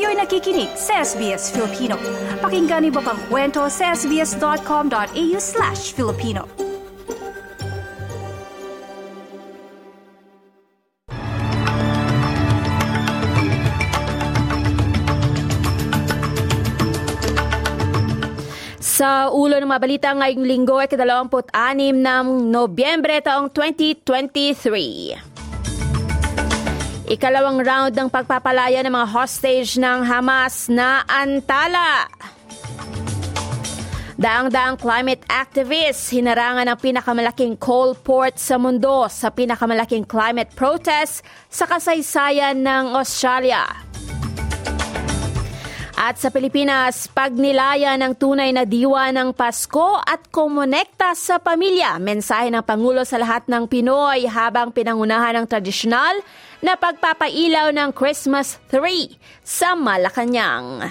Kayo'y nakikinig sa SBS Filipino. Pakinggan niyo pa ang kwento sa sbs.com.au slash Filipino. Sa ulo ng mga balita ngayong linggo ay kadalawamput-anim ng Nobyembre taong 2023. Ikalawang round ng pagpapalaya ng mga hostage ng Hamas na antala. Daang-daang climate activists hinarangan ang pinakamalaking coal port sa mundo sa pinakamalaking climate protest sa kasaysayan ng Australia. At sa Pilipinas, pagnilaya ng tunay na diwa ng Pasko at kumonekta sa pamilya. Mensahe ng Pangulo sa lahat ng Pinoy habang pinangunahan ng tradisyonal na pagpapailaw ng Christmas tree sa Malacanang.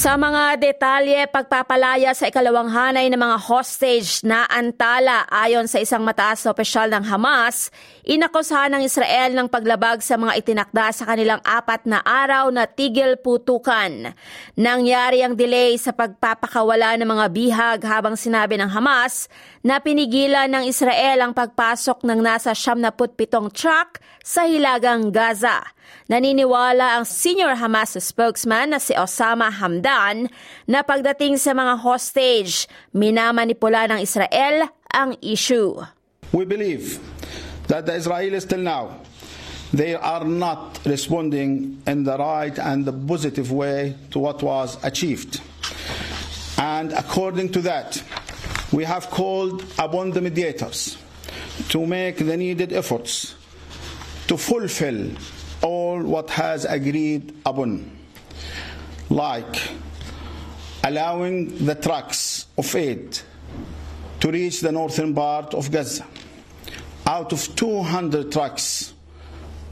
Sa mga detalye, pagpapalaya sa ikalawang hanay ng mga hostage na antala ayon sa isang mataas na opisyal ng Hamas, inakusahan ng Israel ng paglabag sa mga itinakda sa kanilang apat na araw na tigil putukan. Nangyari ang delay sa pagpapakawala ng mga bihag habang sinabi ng Hamas na pinigilan ng Israel ang pagpasok ng nasa 77 truck sa hilagang Gaza. Naniniwala ang senior Hamas spokesman na si Osama Hamdan na pagdating sa mga hostage, minamanipula ng Israel ang issue. We believe that the Israelis till now they are not responding in the right and the positive way to what was achieved. And according to that, we have called upon the mediators to make the needed efforts to fulfill all what has agreed upon, like allowing the trucks of aid to reach the northern part of Gaza. Out of 200 trucks,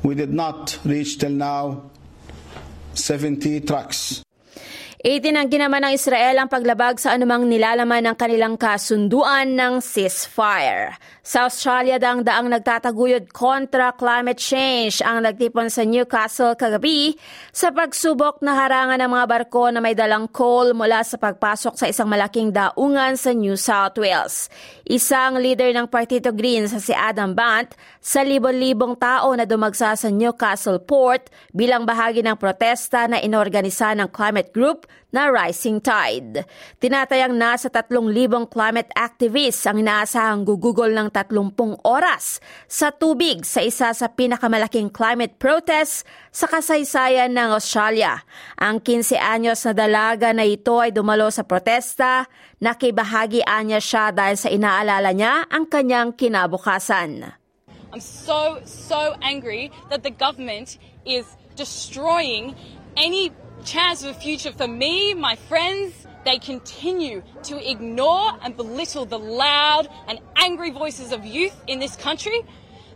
we did not reach till now 70 trucks. Itinanggi naman ng Israel ang paglabag sa anumang nilalaman ng kanilang kasunduan ng ceasefire. Sa Australia, daang-daang nagtataguyod kontra climate change ang nagtipon sa Newcastle kagabi sa pagsubok na harangan ng mga barko na may dalang coal mula sa pagpasok sa isang malaking daungan sa New South Wales. Isang leader ng Partido Green sa si Adam Bant sa libon-libong tao na dumagsa sa Newcastle Port bilang bahagi ng protesta na inorganisa ng climate group na Rising Tide. Tinatayang nasa 3,000 climate activists ang inaasahang gugugol ng 30 oras sa tubig sa isa sa pinakamalaking climate protest sa kasaysayan ng Australia. Ang 15 anyos na dalaga na ito ay dumalo sa protesta, nakibahagian niya siya dahil sa inaalala niya ang kanyang kinabukasan. I'm so, so angry that the government is destroying any chance of a future for me, my friends. They continue to ignore and belittle the loud and angry voices of youth in this country.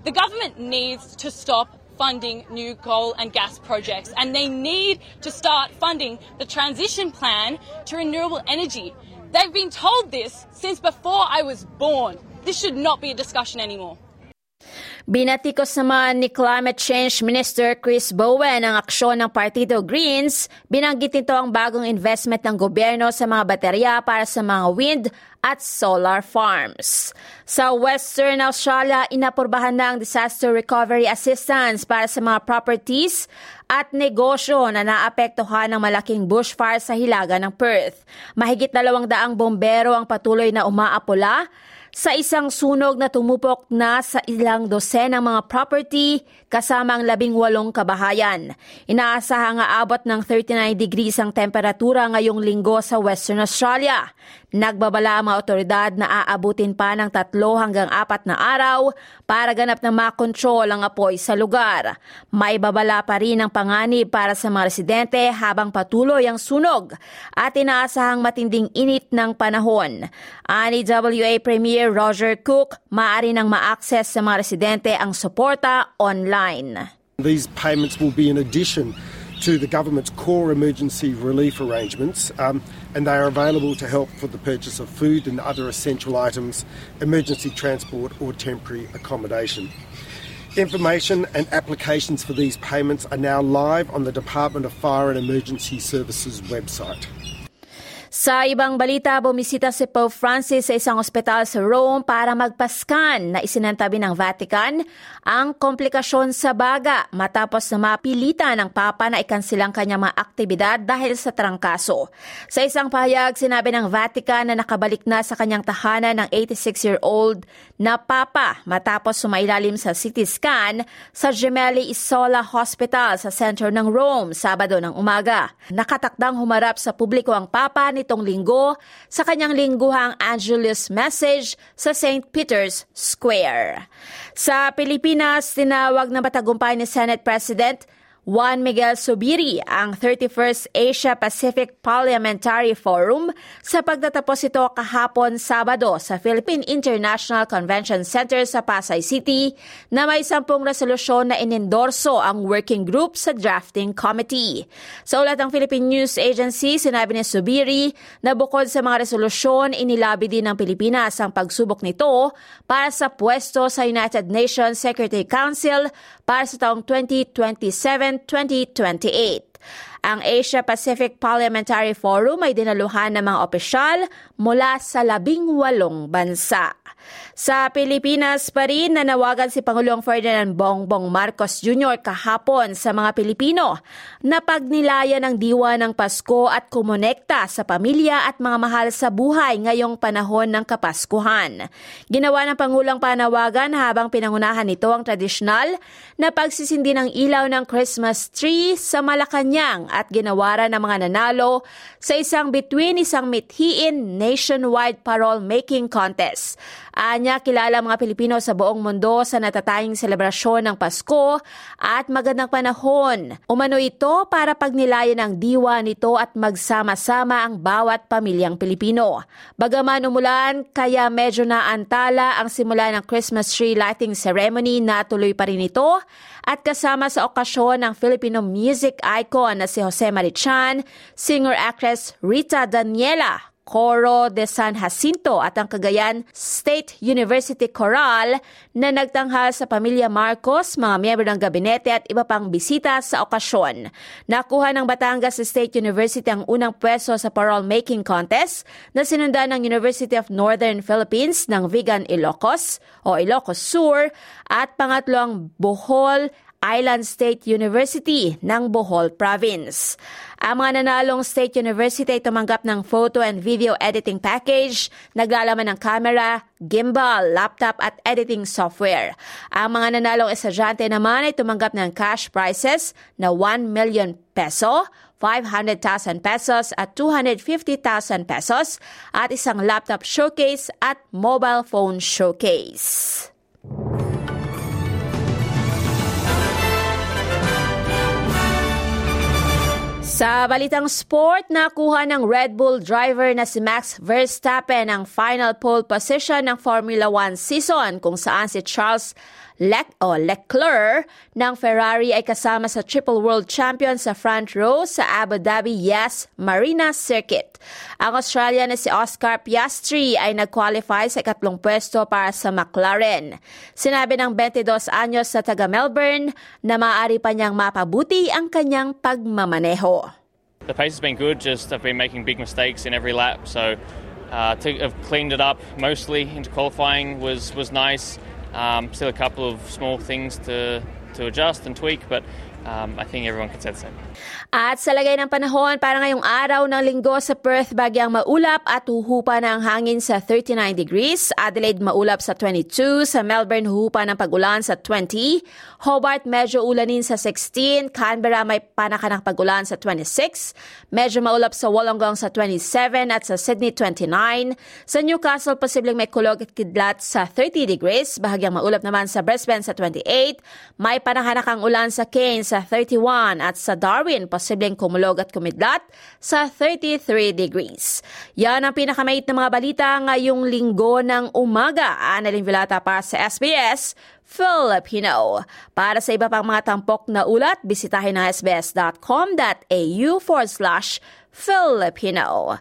The government needs to stop funding new coal and gas projects and they need to start funding the transition plan to renewable energy. They've been told this since before I was born. This should not be a discussion anymore. Binatikos naman ni Climate Change Minister Chris Bowen ang aksyon ng Partido Greens. Binanggit nito ang bagong investment ng gobyerno sa mga baterya para sa mga wind at solar farms. Sa Western Australia, inapurbahan na ang disaster recovery assistance para sa mga properties at negosyo na naapektuhan ng malaking bushfire sa hilaga ng Perth. Mahigit dalawang daang bombero ang patuloy na umaapula sa isang sunog na tumupok na sa ilang dosenang mga property kasama ang labing walong kabahayan. Inaasahan nga abot ng 39 degrees ang temperatura ngayong linggo sa Western Australia. Nagbabala ang mga otoridad na aabutin pa ng tatlo hanggang apat na araw para ganap na makontrol ang apoy sa lugar. May babala pa rin ang panganib para sa mga residente habang patuloy ang sunog at inaasahang matinding init ng panahon. Ani WA Premier Roger Cook, maaari nang ma-access sa mga residente ang suporta online. These payments will be in addition to the government's core emergency relief arrangements, um, and they are available to help for the purchase of food and other essential items, emergency transport, or temporary accommodation. Information and applications for these payments are now live on the Department of Fire and Emergency Services website. Sa ibang balita, bumisita si Pope Francis sa isang ospital sa Rome para magpaskan na isinantabi ng Vatican ang komplikasyon sa baga matapos na mapilitan ng Papa na ikansilang kanyang mga aktibidad dahil sa trangkaso. Sa isang pahayag, sinabi ng Vatican na nakabalik na sa kanyang tahanan ng 86-year-old na Papa matapos sumailalim sa CT scan sa Gemelli Isola Hospital sa sentro ng Rome Sabado ng umaga. Nakatakdang humarap sa publiko ang Papa ni nitong linggo sa kanyang lingguhang Angelus Message sa St. Peter's Square. Sa Pilipinas, tinawag na matagumpay ni Senate President Juan Miguel Subiri ang 31st Asia Pacific Parliamentary Forum sa pagtatapos ito kahapon Sabado sa Philippine International Convention Center sa Pasay City na may sampung resolusyon na inendorso ang working group sa drafting committee. Sa ulat ng Philippine News Agency, sinabi ni Subiri na bukod sa mga resolusyon, inilabi din ng Pilipinas ang pagsubok nito para sa pwesto sa United Nations Security Council para sa taong 2027 2028. Ang Asia Pacific Parliamentary Forum ay dinaluhan ng mga opisyal mula sa labing walong bansa. Sa Pilipinas pa rin, nanawagan si Pangulong Ferdinand Bongbong Marcos Jr. kahapon sa mga Pilipino na pagnilayan ng diwa ng Pasko at kumonekta sa pamilya at mga mahal sa buhay ngayong panahon ng Kapaskuhan. Ginawa ng Pangulong panawagan habang pinangunahan nito ang tradisyonal na pagsisindi ng ilaw ng Christmas tree sa Malacanang at ginawaran ng mga nanalo sa isang between isang mithiin nationwide parole making contest. Anya kilala mga Pilipino sa buong mundo sa natataying selebrasyon ng Pasko at magandang panahon. Umano ito para pagnilayan ang diwa nito at magsama-sama ang bawat pamilyang Pilipino. Bagaman umulan, kaya medyo naantala ang simula ng Christmas tree lighting ceremony na tuloy pa rin ito at kasama sa okasyon ng Filipino music icon na si Jose Marichan, singer-actress Rita Daniela Coro de San Jacinto at ang Cagayan State University Choral na nagtanghal sa pamilya Marcos, mga miyembro ng gabinete at iba pang bisita sa okasyon. Nakuha ng Batangas State University ang unang pwesto sa parole making contest na sinundan ng University of Northern Philippines ng Vigan Ilocos o Ilocos Sur at pangatlo ang Bohol Island State University ng Bohol Province. Ang mga nanalong State University ay tumanggap ng photo and video editing package, naglalaman ng camera, gimbal, laptop at editing software. Ang mga nanalong estudyante naman ay tumanggap ng cash prizes na 1 million peso, 500,000 pesos at 250,000 pesos at isang laptop showcase at mobile phone showcase. Sa balitang sport, nakuha ng Red Bull driver na si Max Verstappen ang final pole position ng Formula 1 season kung saan si Charles Le o Leclerc ng Ferrari ay kasama sa triple world champion sa front row sa Abu Dhabi Yas Marina Circuit. Ang Australian na si Oscar Piastri ay nag-qualify sa ikatlong pwesto para sa McLaren. Sinabi ng 22 anyos sa taga Melbourne na maaari pa niyang mapabuti ang kanyang pagmamaneho. The pace has been good, just I've been making big mistakes in every lap, so uh, to have cleaned it up mostly into qualifying was, was nice. Um, still a couple of small things to, to adjust and tweak, but um, I think everyone can say the same. At sa lagay ng panahon, para ngayong araw ng linggo sa Perth, bagyang maulap at huhupa ng hangin sa 39 degrees. Adelaide maulap sa 22. Sa Melbourne, huhupa ng pagulan sa 20. Hobart, medyo ulanin sa 16. Canberra, may panaka ng pagulan sa 26. Medyo maulap sa Wollongong sa 27 at sa Sydney, 29. Sa Newcastle, posibleng may kulog at kidlat sa 30 degrees. Bahagyang maulap naman sa Brisbane sa 28. May panakanakang ulan sa Cairns sa 31 at sa Darwin posibleng kumulog at kumidlat sa 33 degrees. Yan ang pinakamait na mga balita ngayong linggo ng umaga. Annalyn Vilata para sa SBS Filipino. Para sa iba pang mga tampok na ulat, bisitahin ang sbs.com.au forward slash Filipino.